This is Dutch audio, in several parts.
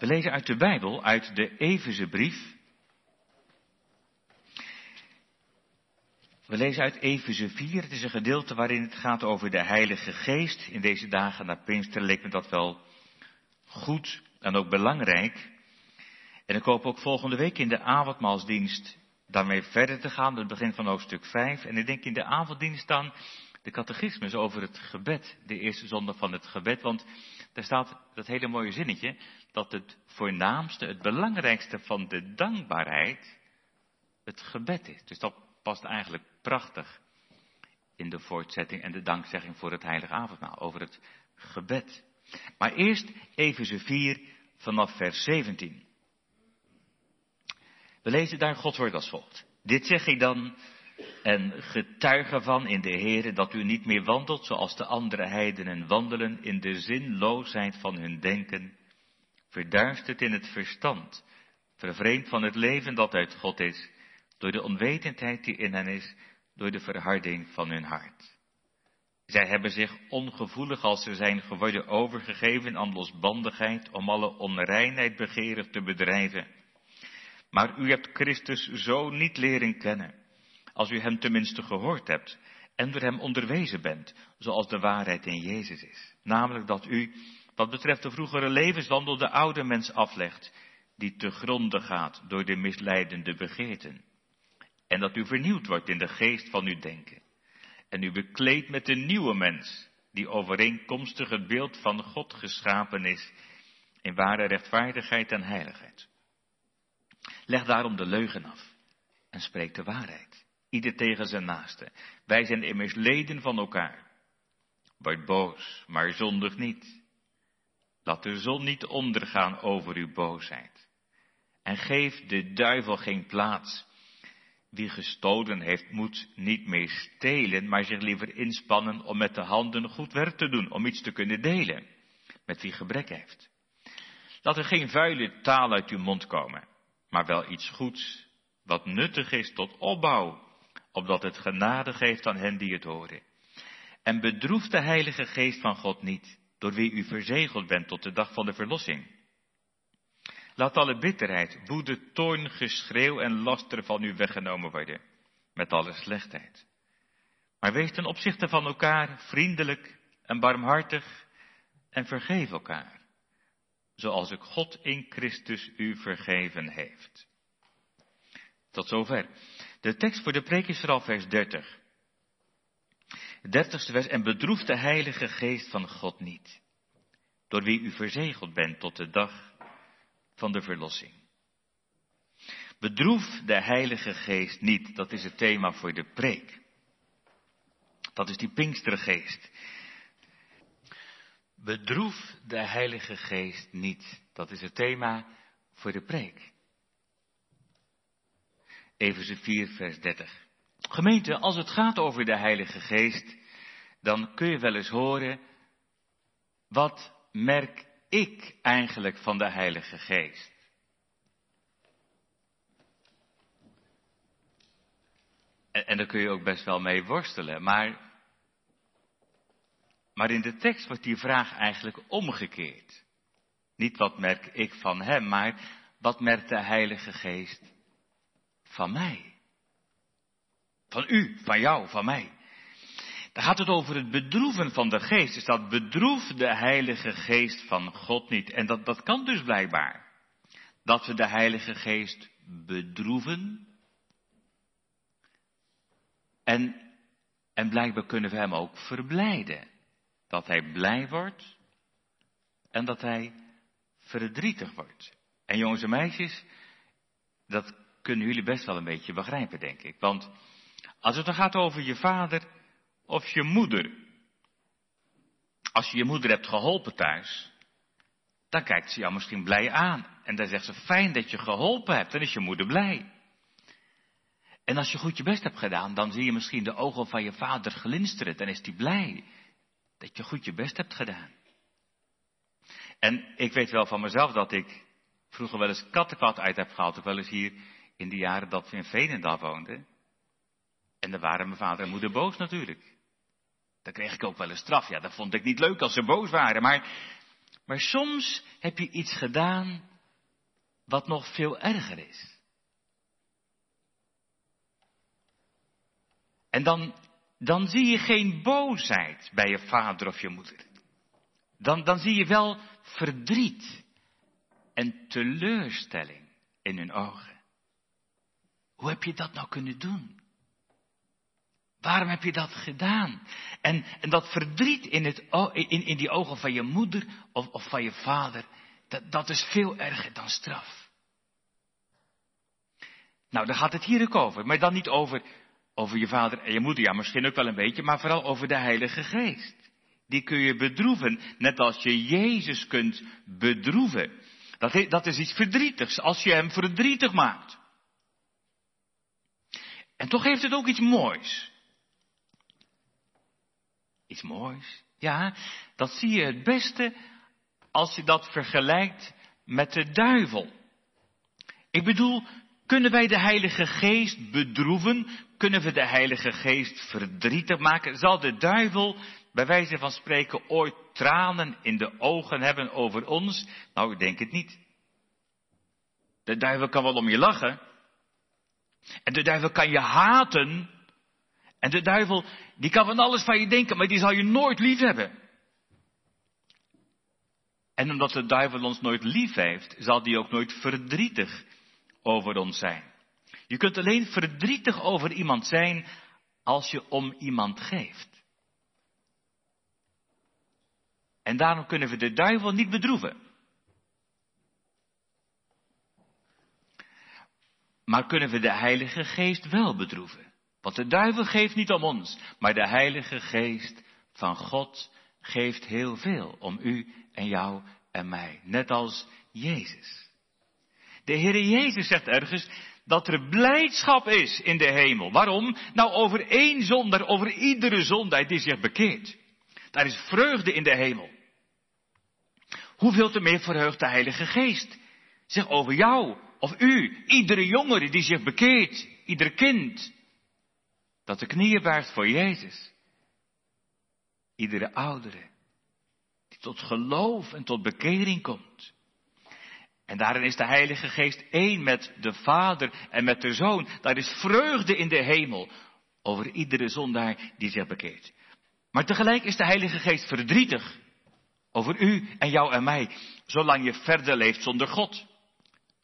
We lezen uit de Bijbel, uit de Efezebrief. We lezen uit Efeze 4. Het is een gedeelte waarin het gaat over de Heilige Geest. In deze dagen na Pinkster leek me dat wel goed en ook belangrijk. En ik hoop ook volgende week in de avondmaalsdienst daarmee verder te gaan, het begin van hoofdstuk 5. En ik denk in de avonddienst dan de catechismus over het gebed, de eerste zondag van het gebed. Want daar staat dat hele mooie zinnetje, dat het voornaamste, het belangrijkste van de dankbaarheid het gebed is. Dus dat past eigenlijk prachtig in de voortzetting en de dankzegging voor het heilige avondmaal, over het gebed. Maar eerst Efeze 4 vanaf vers 17. We lezen daar Gods woord als volgt. Dit zeg ik dan en getuige van in de Heere dat u niet meer wandelt zoals de andere heidenen wandelen in de zinloosheid van hun denken, verduisterd in het verstand, vervreemd van het leven dat uit God is, door de onwetendheid die in hen is, door de verharding van hun hart. Zij hebben zich ongevoelig als ze zijn geworden overgegeven aan losbandigheid om alle onreinheid begeerig te bedrijven. Maar u hebt Christus zo niet leren kennen, als u hem tenminste gehoord hebt en door hem onderwezen bent, zoals de waarheid in Jezus is. Namelijk dat u, wat betreft de vroegere levenswandel, de oude mens aflegt, die te gronde gaat door de misleidende begeerten. En dat u vernieuwd wordt in de geest van uw denken. En u bekleedt met de nieuwe mens, die overeenkomstig het beeld van God geschapen is, in ware rechtvaardigheid en heiligheid. Leg daarom de leugen af en spreek de waarheid. Ieder tegen zijn naaste. Wij zijn immers leden van elkaar. Word boos, maar zondig niet. Laat de zon niet ondergaan over uw boosheid. En geef de duivel geen plaats. Wie gestolen heeft, moet niet meer stelen, maar zich liever inspannen om met de handen goed werk te doen, om iets te kunnen delen met wie gebrek heeft. Laat er geen vuile taal uit uw mond komen, maar wel iets goeds, wat nuttig is tot opbouw, opdat het genade geeft aan hen die het horen. En bedroef de Heilige Geest van God niet, door wie u verzegeld bent tot de dag van de verlossing. Laat alle bitterheid, woede, toorn, geschreeuw en laster van u weggenomen worden, met alle slechtheid. Maar wees ten opzichte van elkaar vriendelijk en barmhartig en vergeef elkaar, zoals ook God in Christus u vergeven heeft. Tot zover. De tekst voor de preek is vooral vers 30. Dertigste vers, en bedroef de Heilige Geest van God niet, door wie u verzegeld bent tot de dag van de verlossing. Bedroef de Heilige Geest niet, dat is het thema voor de preek. Dat is die Pinkstergeest. Bedroef de Heilige Geest niet, dat is het thema voor de preek. Even 4, vers 30. Gemeente, als het gaat over de Heilige Geest, dan kun je wel eens horen, wat merk ik eigenlijk van de Heilige Geest? En, daar kun je ook best wel mee worstelen, maar, maar in de tekst wordt die vraag eigenlijk omgekeerd. Niet wat merk ik van Hem, maar wat merkt de Heilige Geest van mij? Van u, van jou, van mij. Dan gaat het over het bedroeven van de geest. Dus dat bedroef de Heilige Geest van God niet. En dat, dat kan dus blijkbaar. Dat we de Heilige Geest bedroeven. En, en blijkbaar kunnen we hem ook verblijden. Dat hij blij wordt en dat hij verdrietig wordt. En jongens en meisjes, dat kunnen jullie best wel een beetje begrijpen, denk ik. Want als het dan gaat over je vader of je moeder. Als je je moeder hebt geholpen thuis, dan kijkt ze jou misschien blij aan. En dan zegt ze, fijn dat je geholpen hebt, dan is je moeder blij. En als je goed je best hebt gedaan, dan zie je misschien de ogen van je vader glinsteren. Dan is hij blij dat je goed je best hebt gedaan. En ik weet wel van mezelf dat ik vroeger wel eens kattenkwaad uit heb gehaald. Of wel eens hier in de jaren dat we in Veenendaal woonden. En dan waren mijn vader en moeder boos natuurlijk. Dan kreeg ik ook wel een straf. Ja, dat vond ik niet leuk als ze boos waren. Maar, Maar soms heb je iets gedaan wat nog veel erger is. En dan, dan zie je geen boosheid bij je vader of je moeder. Dan, dan zie je wel verdriet en teleurstelling in hun ogen. Hoe heb je dat nou kunnen doen? Waarom heb je dat gedaan? En, en dat verdriet in, het, in, in die ogen van je moeder of, of van je vader, dat, dat is veel erger dan straf. Nou, daar gaat het hier ook over. Maar dan niet over, over je vader en je moeder, ja misschien ook wel een beetje, maar vooral over de Heilige Geest. Die kun je bedroeven, net als je Jezus kunt bedroeven. Dat, dat is iets verdrietigs, als je hem verdrietig maakt. En toch heeft het ook iets moois. Iets moois. Ja, dat zie je het beste als je dat vergelijkt met de duivel. Ik bedoel, kunnen wij de Heilige Geest bedroeven? Kunnen we de Heilige Geest verdrietig maken? Zal de duivel, bij wijze van spreken, ooit tranen in de ogen hebben over ons? Nou, ik denk het niet. De duivel kan wel om je lachen. En de duivel kan je haten. En de duivel, die kan van alles van je denken, maar die zal je nooit lief hebben. En omdat de duivel ons nooit lief heeft, zal die ook nooit verdrietig over ons zijn. Je kunt alleen verdrietig over iemand zijn als je om iemand geeft. En daarom kunnen we de duivel niet bedroeven. Maar kunnen we de Heilige Geest wel bedroeven? Want de duivel geeft niet om ons, maar de Heilige Geest van God geeft heel veel om u en jou en mij. Net als Jezus. De Heere Jezus zegt ergens dat er blijdschap is in de hemel. Waarom? Nou, over één zonder, over iedere zondaar die zich bekeert. Daar is vreugde in de hemel. Hoeveel te meer verheugt de Heilige Geest zich over jou of u, iedere jongere die zich bekeert, ieder kind dat de knieën buigt voor Jezus. Iedere oudere die tot geloof en tot bekering komt. En daarin is de Heilige Geest één met de Vader en met de Zoon. Daar is vreugde in de hemel over iedere zondaar die zich bekeert. Maar tegelijk is de Heilige Geest verdrietig over u en jou en mij, zolang je verder leeft zonder God.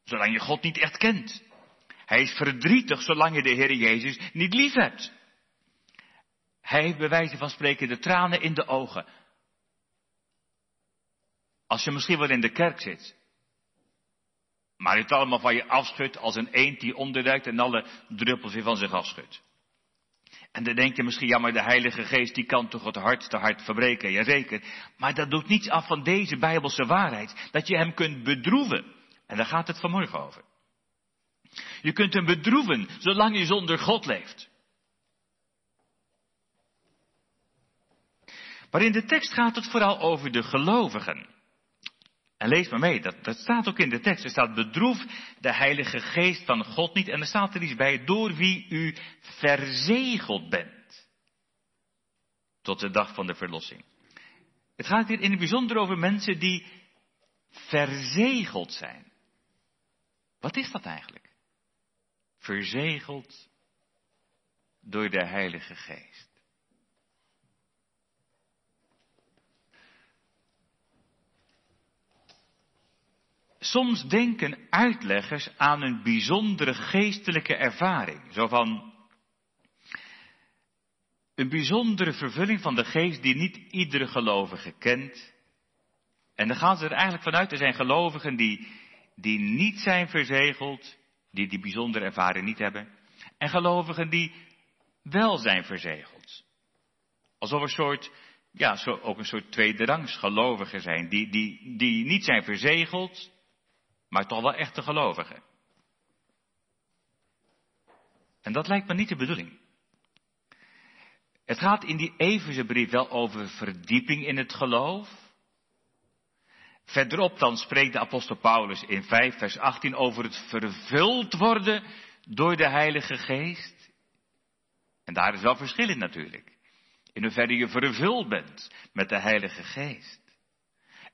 Zolang je God niet echt kent. Hij is verdrietig zolang je de Heer Jezus niet lief hebt. Hij heeft bij wijze van spreken de tranen in de ogen. Als je misschien wel in de kerk zit maar het allemaal van je afschudt als een eend die onderduikt en alle druppels weer van zich afschudt. En dan denk je misschien, ja maar de Heilige Geest die kan toch het hart te hart verbreken, jazeker. Maar dat doet niets af van deze Bijbelse waarheid, dat je hem kunt bedroeven. En daar gaat het vanmorgen over. Je kunt hem bedroeven zolang je zonder God leeft. Maar in de tekst gaat het vooral over de gelovigen. En lees maar mee, dat, dat staat ook in de tekst. Er staat bedroef de Heilige Geest van God niet. En er staat er iets bij, door wie u verzegeld bent. Tot de dag van de verlossing. Het gaat hier in het bijzonder over mensen die verzegeld zijn. Wat is dat eigenlijk? Verzegeld door de Heilige Geest. Soms denken uitleggers aan een bijzondere geestelijke ervaring. Zo van een bijzondere vervulling van de geest die niet iedere gelovige kent. En dan gaan ze er eigenlijk vanuit, er zijn gelovigen die, die niet zijn verzegeld, die die bijzondere ervaring niet hebben. En gelovigen die wel zijn verzegeld. Alsof een soort, ja, ook een soort tweederangs gelovigen zijn, die, die, die niet zijn verzegeld, maar toch wel echte gelovigen. En dat lijkt me niet de bedoeling. Het gaat in die Efeze brief wel over verdieping in het geloof. Verderop dan spreekt de apostel Paulus in 5 vers 18 over het vervuld worden door de Heilige Geest. En daar is wel verschil in natuurlijk. In hoeverre je vervuld bent met de Heilige Geest.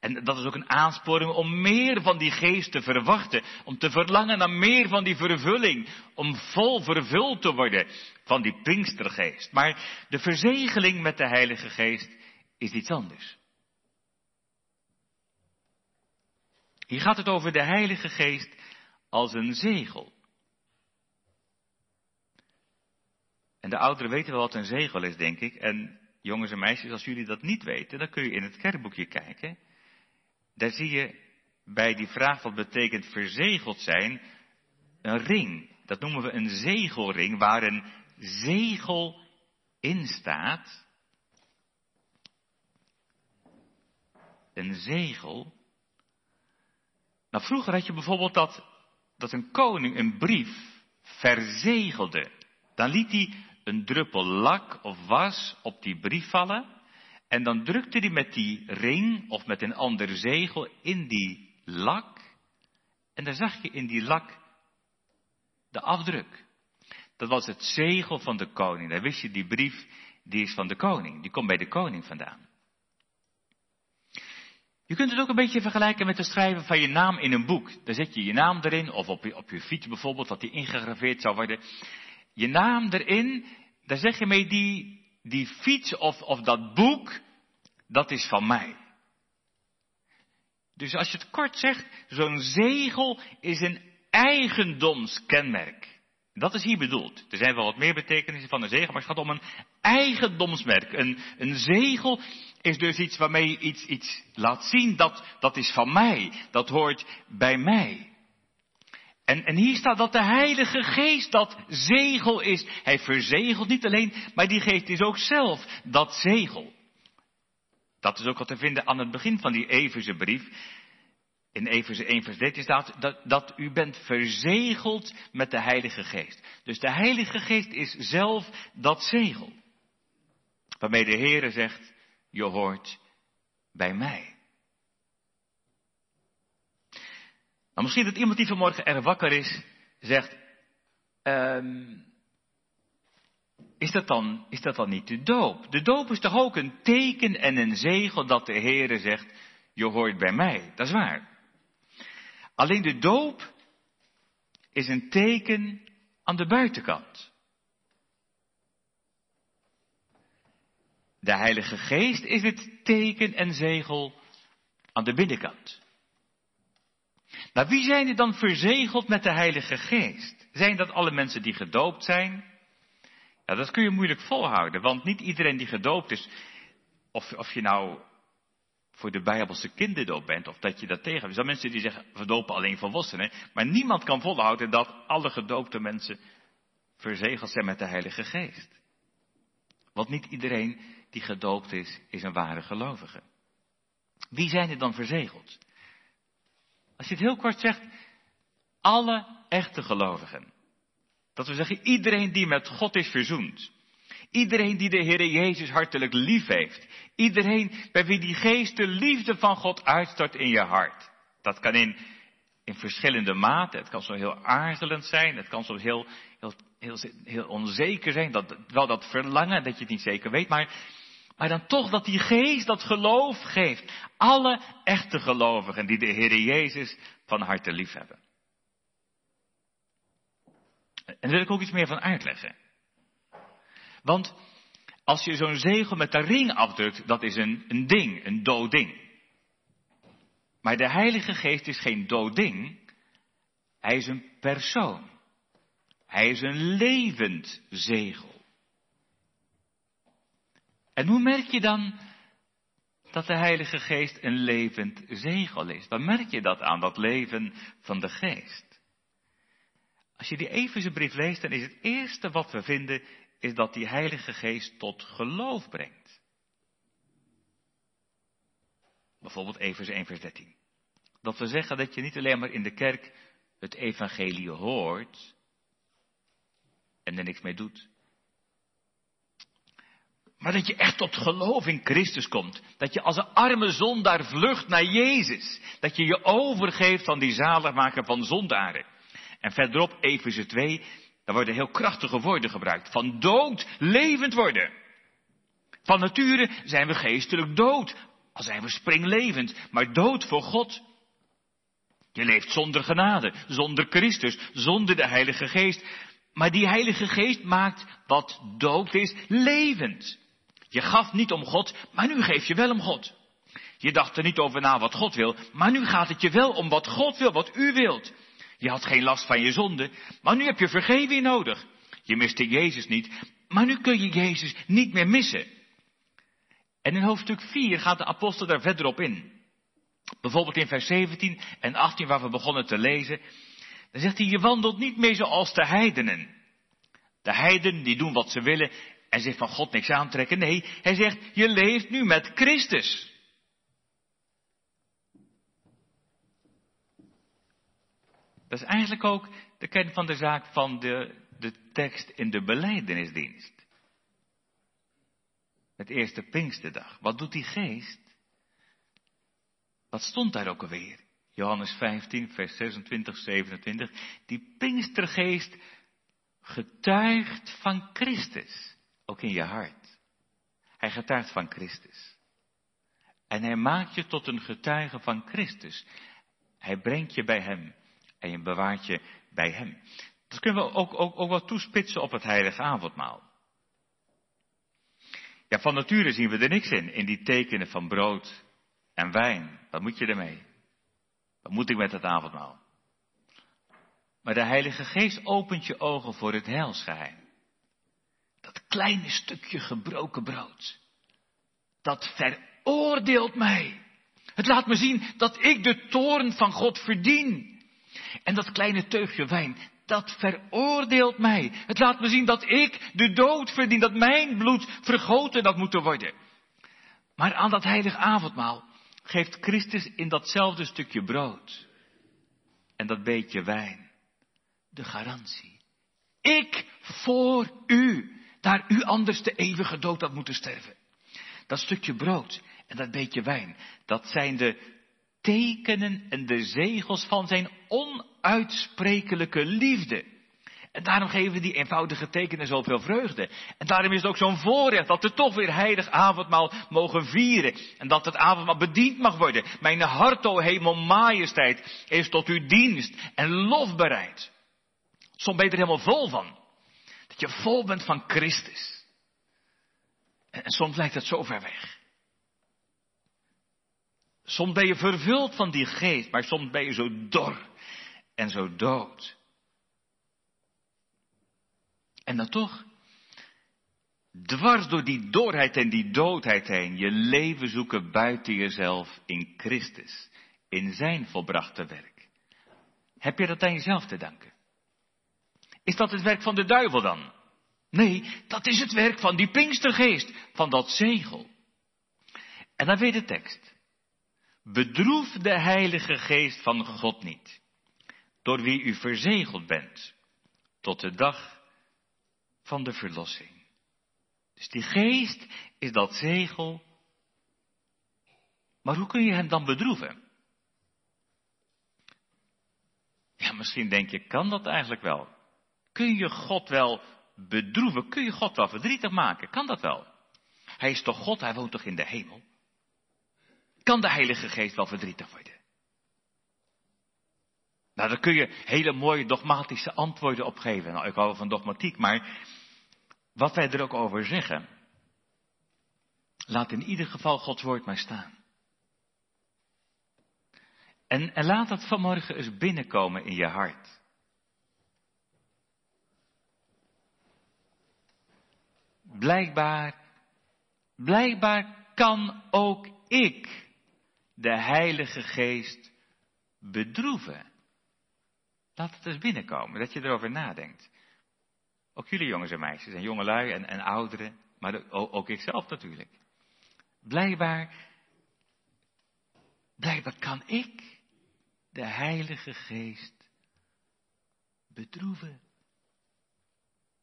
En dat is ook een aansporing om meer van die geest te verwachten, om te verlangen naar meer van die vervulling, om vol vervuld te worden van die Pinkstergeest. Maar de verzegeling met de Heilige Geest is iets anders. Hier gaat het over de Heilige Geest als een zegel. En de ouderen weten wel wat een zegel is, denk ik. En jongens en meisjes, als jullie dat niet weten, dan kun je in het kerkboekje kijken. Daar zie je bij die vraag wat betekent verzegeld zijn, een ring. Dat noemen we een zegelring, waar een zegel in staat. Een zegel. Nou, vroeger had je bijvoorbeeld dat, dat een koning een brief verzegelde. Dan liet hij een druppel lak of was op die brief vallen. En dan drukte hij met die ring of met een ander zegel in die lak. En dan zag je in die lak de afdruk. Dat was het zegel van de koning. Dan wist je, die brief, die is van de koning. Die komt bij de koning vandaan. Je kunt het ook een beetje vergelijken met het schrijven van je naam in een boek. Daar zet je je naam erin, of op je, op je fiets bijvoorbeeld, dat die ingegraveerd zou worden. Je naam erin, daar zeg je mee, die, die fiets of, of dat boek, dat is van mij. Dus als je het kort zegt, zo'n zegel is een eigendomskenmerk. Dat is hier bedoeld. Er zijn wel wat meer betekenissen van een zegel, maar het gaat om een eigendomsmerk. Een, een zegel is dus iets waarmee je iets, iets laat zien, dat, dat is van mij, dat hoort bij mij. En, en hier staat dat de Heilige Geest dat zegel is. Hij verzegelt niet alleen, maar die geest is ook zelf dat zegel. Dat is ook wat te vinden aan het begin van die Efeze brief. In Efeze 1 vers 13 staat dat, dat u bent verzegeld met de Heilige Geest. Dus de Heilige Geest is zelf dat zegel. Waarmee de Heere zegt, je hoort bij mij. Nou, misschien dat iemand die vanmorgen er wakker is, zegt, um, is, dat dan, is dat dan niet de doop? De doop is toch ook een teken en een zegel dat de Heere zegt, je hoort bij mij. Dat is waar. Alleen de doop is een teken aan de buitenkant. De Heilige Geest is het teken en zegel aan de binnenkant. Nou, wie zijn er dan verzegeld met de Heilige Geest? Zijn dat alle mensen die gedoopt zijn? Ja, dat kun je moeilijk volhouden, want niet iedereen die gedoopt is, of, of je nou voor de Bijbelse kinderdoop bent, of dat je dat tegen. Er zijn mensen die zeggen, verdopen alleen volwassenen, maar niemand kan volhouden dat alle gedoopte mensen verzegeld zijn met de Heilige Geest. Want niet iedereen die gedoopt is, is een ware gelovige. Wie zijn er dan verzegeld? Als je het heel kort zegt, alle echte gelovigen. Dat we zeggen, iedereen die met God is verzoend. Iedereen die de Heer Jezus hartelijk lief heeft. Iedereen bij wie die geest de liefde van God uitstort in je hart. Dat kan in, in verschillende maten. Het kan zo heel aarzelend zijn. Het kan soms heel, heel, heel, heel onzeker zijn. Dat, wel dat verlangen dat je het niet zeker weet. Maar maar dan toch dat die geest dat geloof geeft. Alle echte gelovigen die de Heer Jezus van harte lief hebben. En daar wil ik ook iets meer van uitleggen. Want als je zo'n zegel met de ring afdrukt, dat is een, een ding, een dood ding. Maar de Heilige Geest is geen dood ding. Hij is een persoon. Hij is een levend zegel. En hoe merk je dan dat de Heilige Geest een levend zegel is? Dan merk je dat aan dat leven van de Geest. Als je die Efeze brief leest, dan is het eerste wat we vinden, is dat die Heilige Geest tot geloof brengt. Bijvoorbeeld Efeze 1 vers 13. Dat we zeggen dat je niet alleen maar in de kerk het evangelie hoort en er niks mee doet. Maar dat je echt tot geloof in Christus komt. Dat je als een arme zondaar vlucht naar Jezus. Dat je je overgeeft aan die zaligmaker van zondaren. En verderop, Efeze 2, daar worden heel krachtige woorden gebruikt. Van dood levend worden. Van nature zijn we geestelijk dood. Al zijn we springlevend, maar dood voor God. Je leeft zonder genade, zonder Christus, zonder de Heilige Geest. Maar die Heilige Geest maakt wat dood is levend. Je gaf niet om God, maar nu geef je wel om God. Je dacht er niet over na wat God wil, maar nu gaat het je wel om wat God wil, wat u wilt. Je had geen last van je zonde, maar nu heb je vergeving nodig. Je miste Jezus niet, maar nu kun je Jezus niet meer missen. En in hoofdstuk 4 gaat de apostel daar verder op in. Bijvoorbeeld in vers 17 en 18 waar we begonnen te lezen. Dan zegt hij, je wandelt niet meer zoals de heidenen. De heidenen die doen wat ze willen en zich van God niks aantrekken. Nee, hij zegt, je leeft nu met Christus. Dat is eigenlijk ook de kern van de zaak van de, de tekst in de beleidenisdienst. Het eerste Pinksterdag. Wat doet die geest? Wat stond daar ook alweer? Johannes 15, vers 26, 27. Die Pinkstergeest getuigt van Christus. Ook in je hart. Hij getuigt van Christus. En hij maakt je tot een getuige van Christus. Hij brengt je bij hem en je bewaart je bij hem. Dat kunnen we ook, ook, ook wel toespitsen op het heilige avondmaal. Ja, van nature zien we er niks in, in die tekenen van brood en wijn. Wat moet je ermee? Wat moet ik met het avondmaal? Maar de Heilige Geest opent je ogen voor het heilsgeheim. Dat kleine stukje gebroken brood. Dat veroordeelt mij. Het laat me zien dat ik de toorn van God verdien. En dat kleine teugje wijn, dat veroordeelt mij. Het laat me zien dat ik de dood verdien, dat mijn bloed vergoten dat moet worden. Maar aan dat heilig avondmaal geeft Christus in datzelfde stukje brood en dat beetje wijn de garantie. Ik voor u, daar u anders de eeuwige dood had moeten sterven. Dat stukje brood en dat beetje wijn, dat zijn de tekenen en de zegels van zijn onuitsprekelijke liefde. En daarom geven die eenvoudige tekenen zoveel vreugde. En daarom is het ook zo'n voorrecht dat we toch weer heilig avondmaal mogen vieren. En dat het avondmaal bediend mag worden. Mijn hart, o hemel, majesteit, is tot uw dienst en lof bereid. Soms ben je er helemaal vol van. Dat je vol bent van Christus. En, en soms lijkt het zo ver weg. Soms ben je vervuld van die geest, maar soms ben je zo dor en zo dood. En dan toch, dwars door die dorheid en die doodheid heen, je leven zoeken buiten jezelf in Christus, in zijn volbrachte werk. Heb je dat aan jezelf te danken? Is dat het werk van de duivel dan? Nee, dat is het werk van die Pinkstergeest, van dat zegel. En dan weer de tekst. Bedroef de Heilige Geest van God niet, door wie u verzegeld bent, tot de dag van de verlossing. Dus die geest is dat zegel. Maar hoe kun je hem dan bedroeven? Ja, misschien denk je, kan dat eigenlijk wel? Kun je God wel bedroeven? Kun je God wel verdrietig maken? Kan dat wel? Hij is toch God, hij woont toch in de hemel? Kan de Heilige Geest wel verdrietig worden? Nou, daar kun je hele mooie dogmatische antwoorden op geven. Nou, ik hou van dogmatiek, maar wat wij er ook over zeggen, laat in ieder geval Gods woord maar staan. En, en laat dat vanmorgen eens binnenkomen in je hart. Blijkbaar, blijkbaar kan ook ik de Heilige Geest bedroeven. Laat het eens binnenkomen, dat je erover nadenkt. Ook jullie jongens en meisjes, en jongelui en, en ouderen, maar ook, ikzelf natuurlijk. Blijkbaar, blijkbaar kan ik de Heilige Geest bedroeven.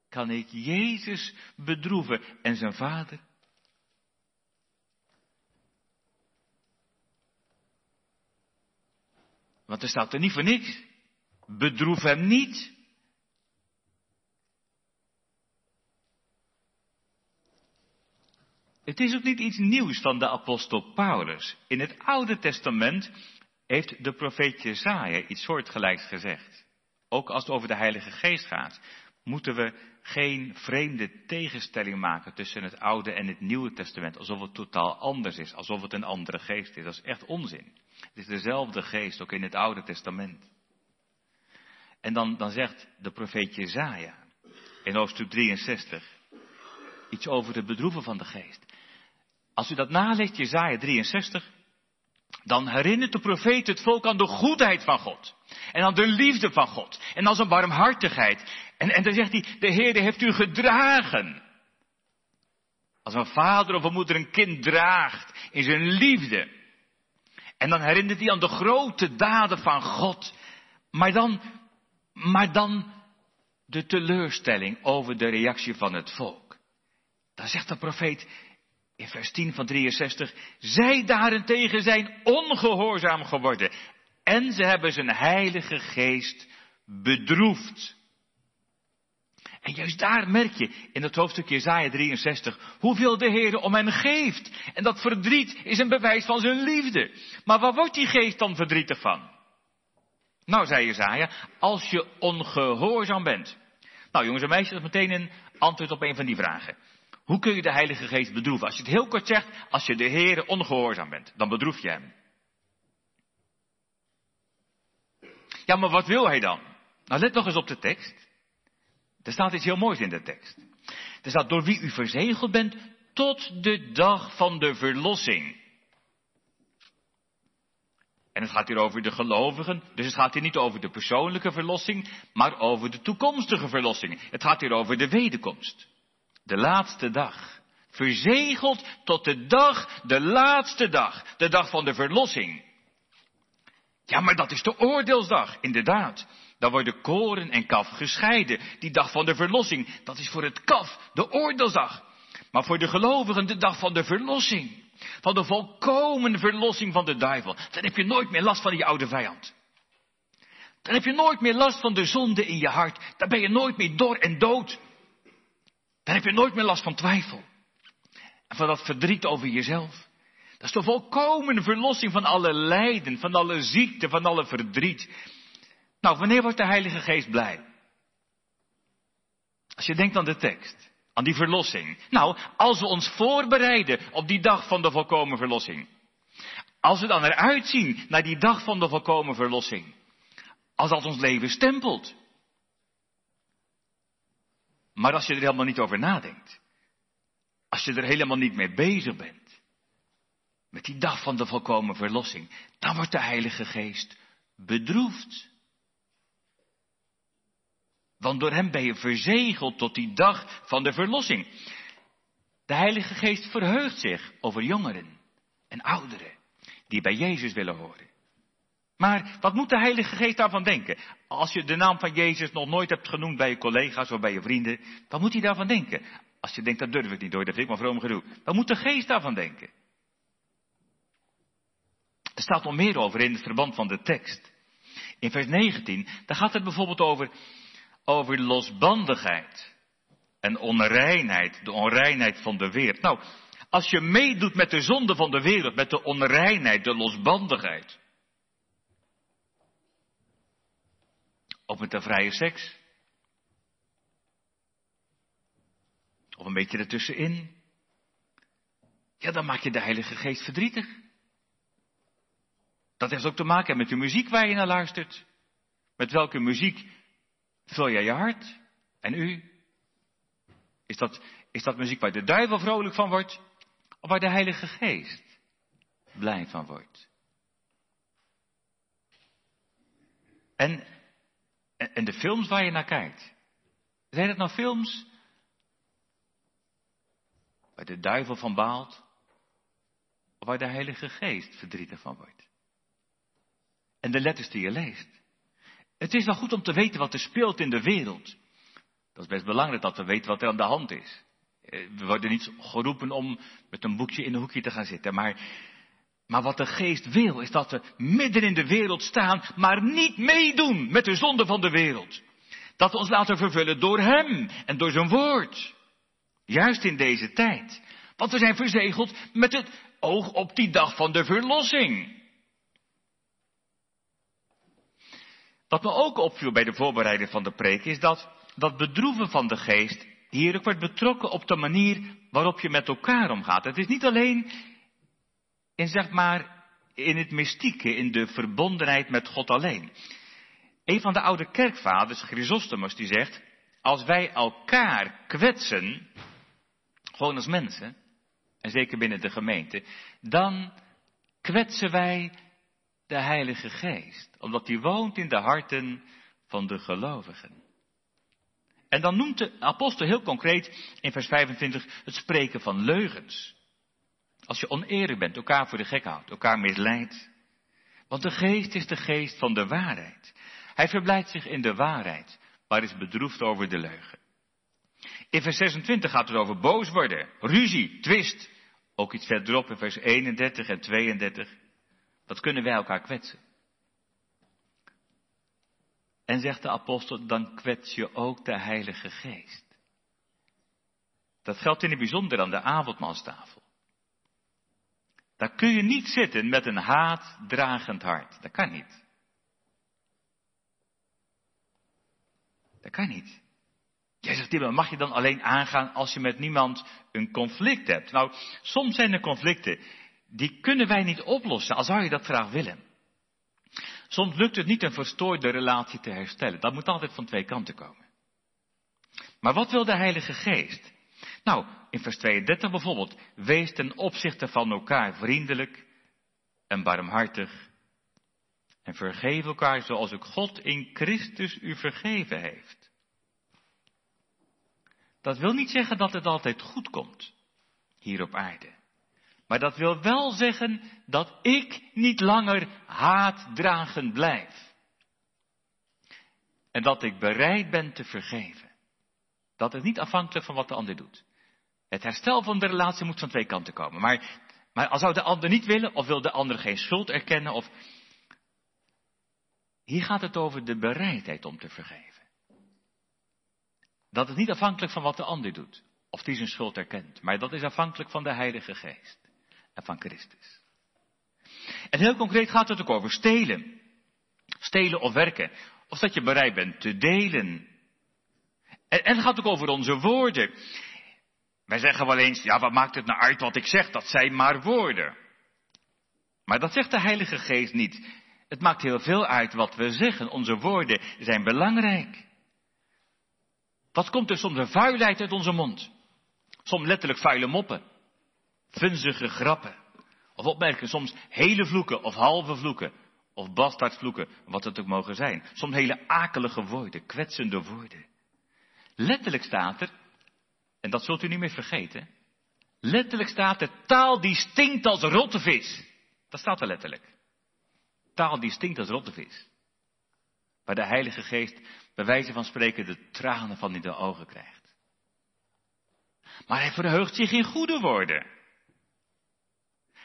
Kan ik Jezus bedroeven en zijn vader Want er staat er niet voor niks. Bedroef hem niet. Het is ook niet iets nieuws van de apostel Paulus. In het Oude Testament heeft de profeet Jesaja iets soortgelijks gezegd. Ook als het over de Heilige Geest gaat, moeten we geen vreemde tegenstelling maken tussen het Oude en het Nieuwe Testament, alsof het totaal anders is, alsof het een andere geest is. Dat is echt onzin. Het is dezelfde geest, ook in het Oude Testament. En dan, dan zegt de profeet Jezaja in hoofdstuk 63 iets over de bedroeven van de geest. Als u dat naleest, Jezaja 63, dan herinnert de profeet het volk aan de goedheid van God. En aan de liefde van God. En aan zijn barmhartigheid. En, en dan zegt hij, de Heer heeft u gedragen. Als een vader of een moeder een kind draagt in zijn liefde. En dan herinnert hij aan de grote daden van God. Maar dan, maar dan de teleurstelling over de reactie van het volk. Dan zegt de profeet, in vers 10 van 63, zij daarentegen zijn ongehoorzaam geworden en ze hebben zijn heilige geest bedroefd. En juist daar merk je in het hoofdstuk Jezaja 63 hoeveel de Heer om hen geeft. En dat verdriet is een bewijs van zijn liefde. Maar waar wordt die geest dan verdrietig van? Nou, zei Jezaja, als je ongehoorzaam bent. Nou, jongens en meisjes, dat is meteen een antwoord op een van die vragen. Hoe kun je de Heilige Geest bedroeven? Als je het heel kort zegt, als je de Heer ongehoorzaam bent, dan bedroef je hem. Ja, maar wat wil hij dan? Nou, let nog eens op de tekst. Er staat iets heel moois in de tekst. Er staat, door wie u verzegeld bent tot de dag van de verlossing. En het gaat hier over de gelovigen, dus het gaat hier niet over de persoonlijke verlossing, maar over de toekomstige verlossing. Het gaat hier over de wederkomst. De laatste dag. Verzegeld tot de dag, de laatste dag, de dag van de verlossing. Ja, maar dat is de oordeelsdag, inderdaad. Dan worden koren en kaf gescheiden. Die dag van de verlossing, dat is voor het kaf, de oordeelsdag. Maar voor de gelovigen de dag van de verlossing. Van de volkomen verlossing van de duivel. Dan heb je nooit meer last van die oude vijand. Dan heb je nooit meer last van de zonde in je hart. Dan ben je nooit meer dor en dood. Dan heb je nooit meer last van twijfel. En van dat verdriet over jezelf. Dat is de volkomen verlossing van alle lijden, van alle ziekte, van alle verdriet. Nou, wanneer wordt de Heilige Geest blij? Als je denkt aan de tekst, aan die verlossing. Nou, als we ons voorbereiden op die dag van de volkomen verlossing. Als we dan eruit zien naar die dag van de volkomen verlossing. Als dat ons leven stempelt. Maar als je er helemaal niet over nadenkt. Als je er helemaal niet mee bezig bent. Met die dag van de volkomen verlossing. Dan wordt de Heilige Geest bedroefd. Want door hem ben je verzegeld tot die dag van de verlossing. De Heilige Geest verheugt zich over jongeren en ouderen die bij Jezus willen horen. Maar wat moet de Heilige Geest daarvan denken? Als je de naam van Jezus nog nooit hebt genoemd bij je collega's of bij je vrienden, wat moet hij daarvan denken? Als je denkt, dat durf ik niet door, dat vind ik maar vroom genoeg. Wat moet de Geest daarvan denken? Er staat nog meer over in het verband van de tekst. In vers 19, daar gaat het bijvoorbeeld over, over losbandigheid en onreinheid, de onreinheid van de wereld. Nou, als je meedoet met de zonde van de wereld, met de onreinheid, de losbandigheid, Of met de vrije seks. Of een beetje ertussenin. Ja, dan maak je de Heilige Geest verdrietig. Dat heeft ook te maken met de muziek waar je naar luistert. Met welke muziek vul jij je hart? En u? Is dat, is dat muziek waar de duivel vrolijk van wordt? Of waar de Heilige Geest blij van wordt? En en de films waar je naar kijkt. Zijn het nou films waar de duivel van baalt? Of waar de Heilige Geest verdrietig van wordt? En de letters die je leest. Het is wel goed om te weten wat er speelt in de wereld. Dat is best belangrijk dat we weten wat er aan de hand is. Eh, we worden niet geroepen om met een boekje in een hoekje te gaan zitten, maar maar wat de geest wil, is dat we midden in de wereld staan, maar niet meedoen met de zonde van de wereld. Dat we ons laten vervullen door Hem en door zijn woord. Juist in deze tijd. Want we zijn verzegeld met het oog op die dag van de verlossing. Wat me ook opviel bij de voorbereiding van de preek is dat dat bedroeven van de geest hier ook wordt betrokken op de manier waarop je met elkaar omgaat. Het is niet alleen in zeg maar in het mystieke, in de verbondenheid met God alleen. Een van de oude kerkvaders, Chrysostomus, die zegt, als wij elkaar kwetsen, gewoon als mensen, en zeker binnen de gemeente, dan kwetsen wij de Heilige Geest, omdat die woont in de harten van de gelovigen. En dan noemt de apostel heel concreet in vers 25 het spreken van leugens. Als je oneerlijk bent, elkaar voor de gek houdt, elkaar misleidt. Want de geest is de geest van de waarheid. Hij verblijdt zich in de waarheid, maar is bedroefd over de leugen. In vers 26 gaat het over boos worden, ruzie, twist. Ook iets verderop in vers 31 en 32. Dat kunnen wij elkaar kwetsen. En zegt de apostel, dan kwets je ook de Heilige Geest. Dat geldt in het bijzonder aan de avondmaalstafel. Daar kun je niet zitten met een haatdragend hart. Dat kan niet. Dat kan niet. Jij zegt, Tim, mag je dan alleen aangaan als je met niemand een conflict hebt? Nou, soms zijn er conflicten, die kunnen wij niet oplossen, al zou je dat graag willen. Soms lukt het niet een verstoorde relatie te herstellen. Dat moet altijd van twee kanten komen. Maar wat wil de Heilige Geest? Nou, in vers 32 bijvoorbeeld, wees ten opzichte van elkaar vriendelijk en barmhartig. En vergeef elkaar zoals ook God in Christus u vergeven heeft. Dat wil niet zeggen dat het altijd goed komt, hier op aarde. Maar dat wil wel zeggen dat ik niet langer haatdragend blijf. En dat ik bereid ben te vergeven. Dat is niet afhankelijk van wat de ander doet. Het herstel van de relatie moet van twee kanten komen. Maar, maar als zou de ander niet willen, of wil de ander geen schuld erkennen, of. Hier gaat het over de bereidheid om te vergeven. Dat is niet afhankelijk van wat de ander doet, of die zijn schuld erkent, maar dat is afhankelijk van de Heilige Geest en van Christus. En heel concreet gaat het ook over stelen. Stelen of werken. Of dat je bereid bent te delen. En, en het gaat ook over onze woorden. Wij zeggen wel eens, ja wat maakt het nou uit wat ik zeg, dat zijn maar woorden. Maar dat zegt de Heilige Geest niet. Het maakt heel veel uit wat we zeggen. Onze woorden zijn belangrijk. Wat komt er soms een vuilheid uit onze mond? Soms letterlijk vuile moppen. Vunzige grappen. Of opmerken, soms hele vloeken of halve vloeken. Of bastaardvloeken, wat het ook mogen zijn. Soms hele akelige woorden, kwetsende woorden. Letterlijk staat er, en dat zult u niet meer vergeten. Letterlijk staat er taal die stinkt als rottevis. Dat staat er letterlijk. Taal die stinkt als rottevis. Waar de Heilige Geest bij wijze van spreken de tranen van in de ogen krijgt. Maar hij verheugt zich in goede woorden.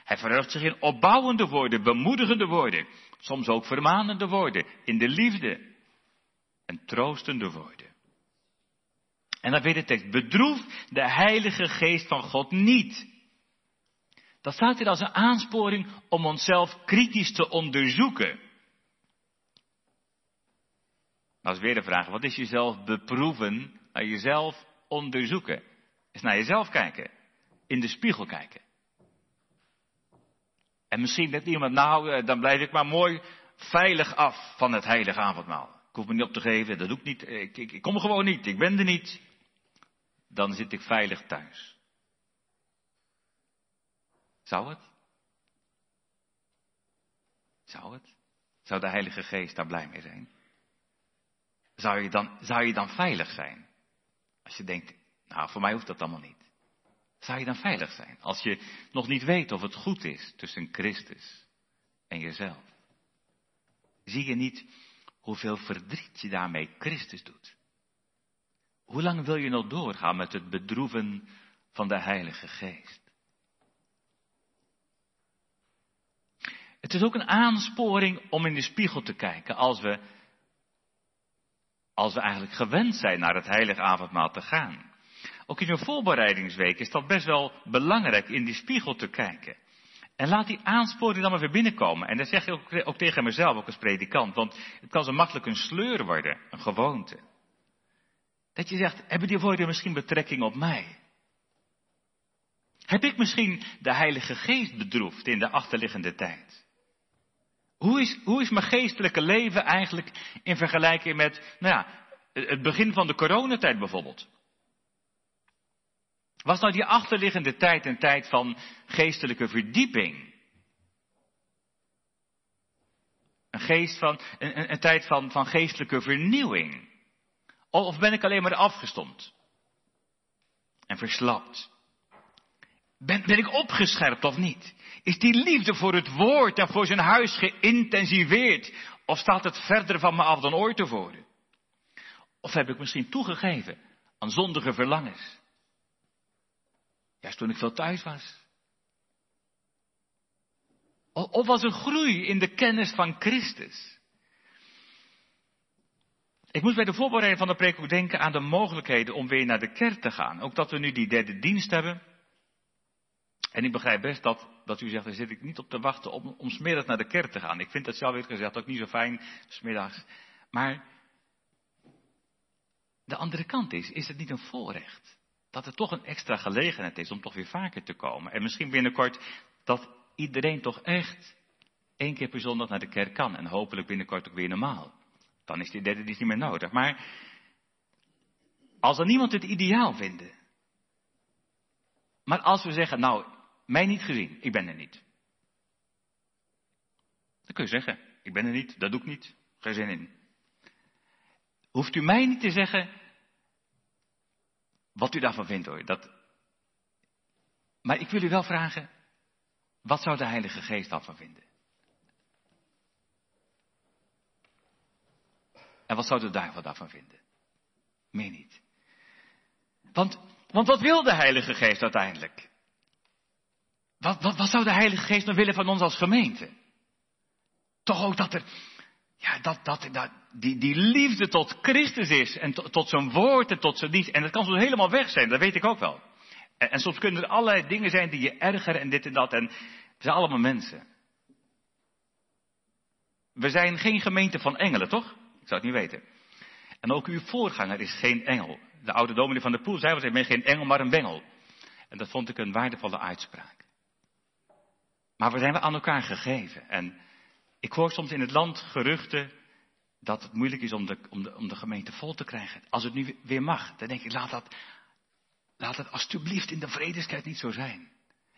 Hij verheugt zich in opbouwende woorden, bemoedigende woorden, soms ook vermanende woorden, in de liefde en troostende woorden. En dan weer de tekst, bedroef de Heilige Geest van God niet. Dat staat hier als een aansporing om onszelf kritisch te onderzoeken. Nou is weer de vraag, wat is jezelf beproeven, naar jezelf onderzoeken? Is naar jezelf kijken, in de spiegel kijken. En misschien denkt iemand, nou, eh, dan blijf ik maar mooi veilig af van het heilige avondmaal. Ik hoef me niet op te geven, dat doe ik niet. Ik, ik, ik kom gewoon niet, ik ben er niet. Dan zit ik veilig thuis. Zou het? Zou het? Zou de Heilige Geest daar blij mee zijn? Zou je dan, zou je dan veilig zijn? Als je denkt, nou, voor mij hoeft dat allemaal niet. Zou je dan veilig zijn als je nog niet weet of het goed is tussen Christus en jezelf? Zie je niet hoeveel verdriet je daarmee Christus doet? Hoe lang wil je nog doorgaan met het bedroeven van de Heilige Geest? Het is ook een aansporing om in de spiegel te kijken als we, als we eigenlijk gewend zijn naar het heilige avondmaal te gaan. Ook in zo'n voorbereidingsweek is dat best wel belangrijk in die spiegel te kijken. En laat die aansporing dan maar weer binnenkomen. En dat zeg ik ook, ook tegen mezelf, ook als predikant. Want het kan zo makkelijk een sleur worden, een gewoonte. Dat je zegt, hebben die woorden misschien betrekking op mij? Heb ik misschien de Heilige Geest bedroefd in de achterliggende tijd? Hoe is, hoe is mijn geestelijke leven eigenlijk in vergelijking met, nou ja, het begin van de coronatijd bijvoorbeeld? Was nou die achterliggende tijd een tijd van geestelijke verdieping? Een, geest van, een, een tijd van, van geestelijke vernieuwing? Of ben ik alleen maar afgestomd? En verslapt? Ben, ben ik opgescherpt of niet? Is die liefde voor het woord en voor zijn huis geïntensiveerd? Of staat het verder van me af dan ooit tevoren? Of heb ik misschien toegegeven aan zondige verlangens? Juist toen ik veel thuis was. Of was er groei in de kennis van Christus? Ik moest bij de voorbereiding van de preek ook denken aan de mogelijkheden om weer naar de kerk te gaan. Ook dat we nu die derde dienst hebben. En ik begrijp best dat, dat u zegt, daar zit ik niet op te wachten om, smiddags naar de kerk te gaan. Ik vind dat zelf eerlijk gezegd ook niet zo fijn, smiddags. Maar de andere kant is, is het niet een voorrecht? Dat er toch een extra gelegenheid is om toch weer vaker te komen. En misschien binnenkort dat iedereen toch echt één keer per zondag naar de kerk kan. En hopelijk binnenkort ook weer normaal. Dan is die derde dienst niet meer nodig. Maar als er niemand het ideaal vinden. Maar als we zeggen, nou, mij niet gezien, ik ben er niet. Dan kun je zeggen, ik ben er niet, dat doe ik niet, geen zin in. Hoeft u mij niet te zeggen wat u daarvan vindt hoor. Dat... Maar ik wil u wel vragen, wat zou de Heilige Geest daarvan vinden? En wat zou de daarvan vinden? Meer niet. Want, want wat wil de Heilige Geest uiteindelijk? Wat, wat, wat zou de Heilige Geest nou willen van ons als gemeente? Toch ook dat er, ja, dat, dat, dat die, die liefde tot Christus is en tot, zijn woord en tot zijn dienst. En dat kan soms helemaal weg zijn, dat weet ik ook wel. En, en soms kunnen er allerlei dingen zijn die je ergeren en dit en dat. En we zijn allemaal mensen. We zijn geen gemeente van engelen, toch? Ik zou het niet weten. En ook uw voorganger is geen engel. De oude dominee van de Poel zei, we zijn geen engel, maar een bengel. En dat vond ik een waardevolle uitspraak. Maar we zijn wel aan elkaar gegeven. En ik hoor soms in het land geruchten dat het moeilijk is om de, om de, om de gemeente vol te krijgen. Als het nu weer mag, dan denk ik, laat dat, laat het alsjeblieft in de vredeskerk niet zo zijn.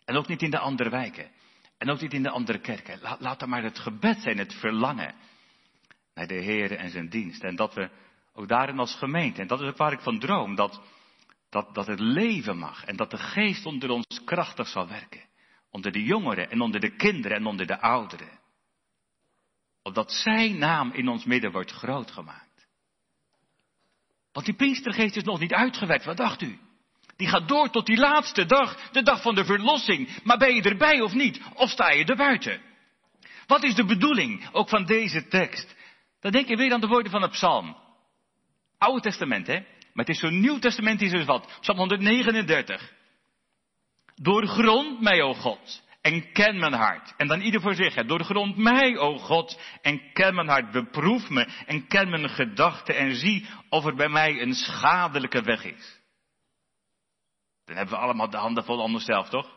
En ook niet in de andere wijken. En ook niet in de andere kerken. Laat, laat maar het gebed zijn, het verlangen naar de Heer en zijn dienst. En dat we ook daarin als gemeente, en dat is ook waar ik van droom, dat, dat, dat het leven mag. En dat de geest onder ons krachtig zal werken. Onder de jongeren en onder de kinderen en onder de ouderen. Opdat zijn naam in ons midden wordt groot gemaakt. Want die Pinkstergeest is nog niet uitgewerkt, wat dacht u? Die gaat door tot die laatste dag, de dag van de verlossing. Maar ben je erbij of niet? Of sta je er buiten? Wat is de bedoeling ook van deze tekst? Dan denk je weer aan de woorden van het psalm. Oude testament, hè? Maar het is zo'n nieuw testament, is dus wat? Psalm 139. Doorgrond mij, o God, en ken mijn hart. En dan ieder voor zich, hè. doorgrond mij, o God, en ken mijn hart. Beproef me en ken mijn gedachten en zie of er bij mij een schadelijke weg is. Dan hebben we allemaal de handen vol onszelf, toch?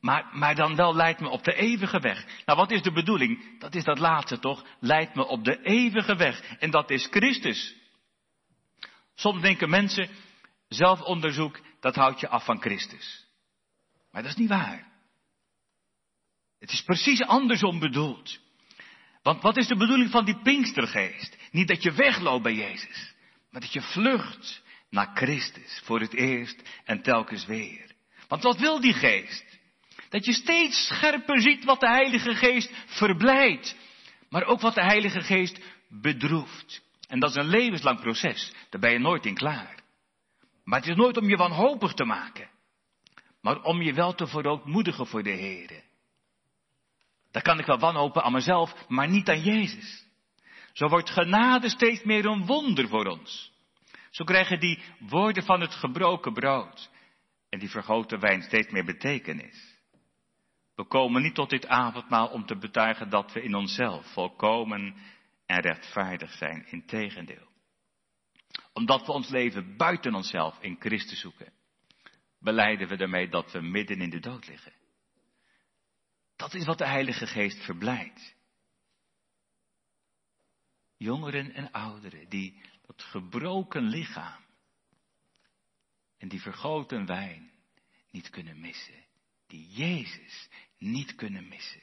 Maar, maar dan wel leidt me op de eeuwige weg. Nou, wat is de bedoeling? Dat is dat laatste, toch? Leidt me op de eeuwige weg. En dat is Christus. Soms denken mensen, zelfonderzoek, dat houdt je af van Christus. Maar dat is niet waar. Het is precies andersom bedoeld. Want wat is de bedoeling van die Pinkstergeest? Niet dat je wegloopt bij Jezus, maar dat je vlucht naar Christus voor het eerst en telkens weer. Want wat wil die geest? Dat je steeds scherper ziet wat de Heilige Geest verblijdt, maar ook wat de Heilige Geest bedroeft. En dat is een levenslang proces, daar ben je nooit in klaar. Maar het is nooit om je wanhopig te maken, maar om je wel te verootmoedigen voor de Heer. Daar kan ik wel wanhopen aan mezelf, maar niet aan Jezus. Zo wordt genade steeds meer een wonder voor ons. Zo krijgen die woorden van het gebroken brood en die vergoten wijn steeds meer betekenis. We komen niet tot dit avondmaal om te betuigen dat we in onszelf volkomen en rechtvaardig zijn. Integendeel. Omdat we ons leven buiten onszelf in Christus zoeken, beleiden we daarmee dat we midden in de dood liggen. Dat is wat de Heilige Geest verblijdt. Jongeren en ouderen die dat gebroken lichaam en die vergoten wijn niet kunnen missen. Die Jezus niet kunnen missen.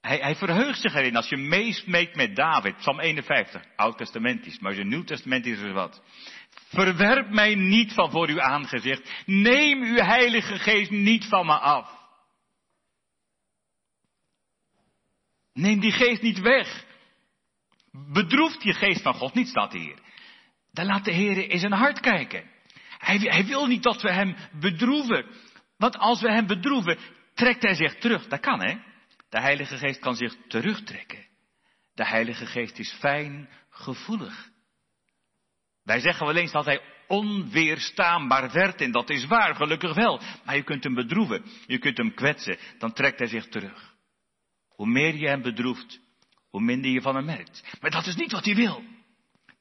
Hij, hij verheugt zich erin als je meesmeekt met David, Psalm 51, Oud-testamentisch, maar zijn Nieuw-testamentisch is wat. Verwerp mij niet van voor uw aangezicht. Neem uw heilige geest niet van me af. Neem die geest niet weg. Bedroeft die geest van God niet, staat hier. Dan laat de Heer in zijn hart kijken. Hij, hij wil niet dat we hem bedroeven. Want als we hem bedroeven, trekt hij zich terug. Dat kan, hè? De Heilige Geest kan zich terugtrekken. De Heilige Geest is fijn, gevoelig. Wij zeggen wel eens dat hij onweerstaanbaar werd en dat is waar, gelukkig wel. Maar je kunt hem bedroeven, je kunt hem kwetsen, dan trekt hij zich terug. Hoe meer je hem bedroeft, hoe minder je van hem merkt. Maar dat is niet wat hij wil.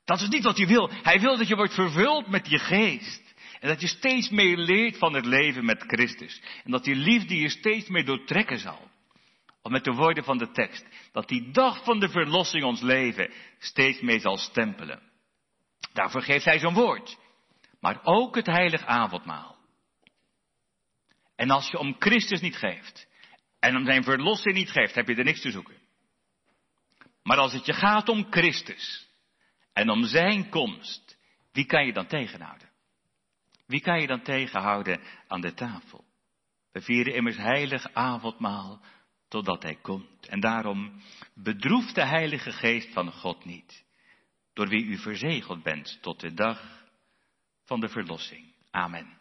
Dat is niet wat hij wil. Hij wil dat je wordt vervuld met je geest. En dat je steeds meer leert van het leven met Christus. En dat die liefde je steeds meer doortrekken zal. Of met de woorden van de tekst. Dat die dag van de verlossing ons leven steeds meer zal stempelen. Daarvoor geeft hij zo'n woord. Maar ook het heilig avondmaal. En als je om Christus niet geeft. En om zijn verlossing niet geeft, heb je er niks te zoeken. Maar als het je gaat om Christus. En om zijn komst. Wie kan je dan tegenhouden? Wie kan je dan tegenhouden aan de tafel? We vieren immers heilig avondmaal totdat hij komt. En daarom bedroeft de Heilige Geest van God niet, door wie u verzegeld bent tot de dag van de verlossing. Amen.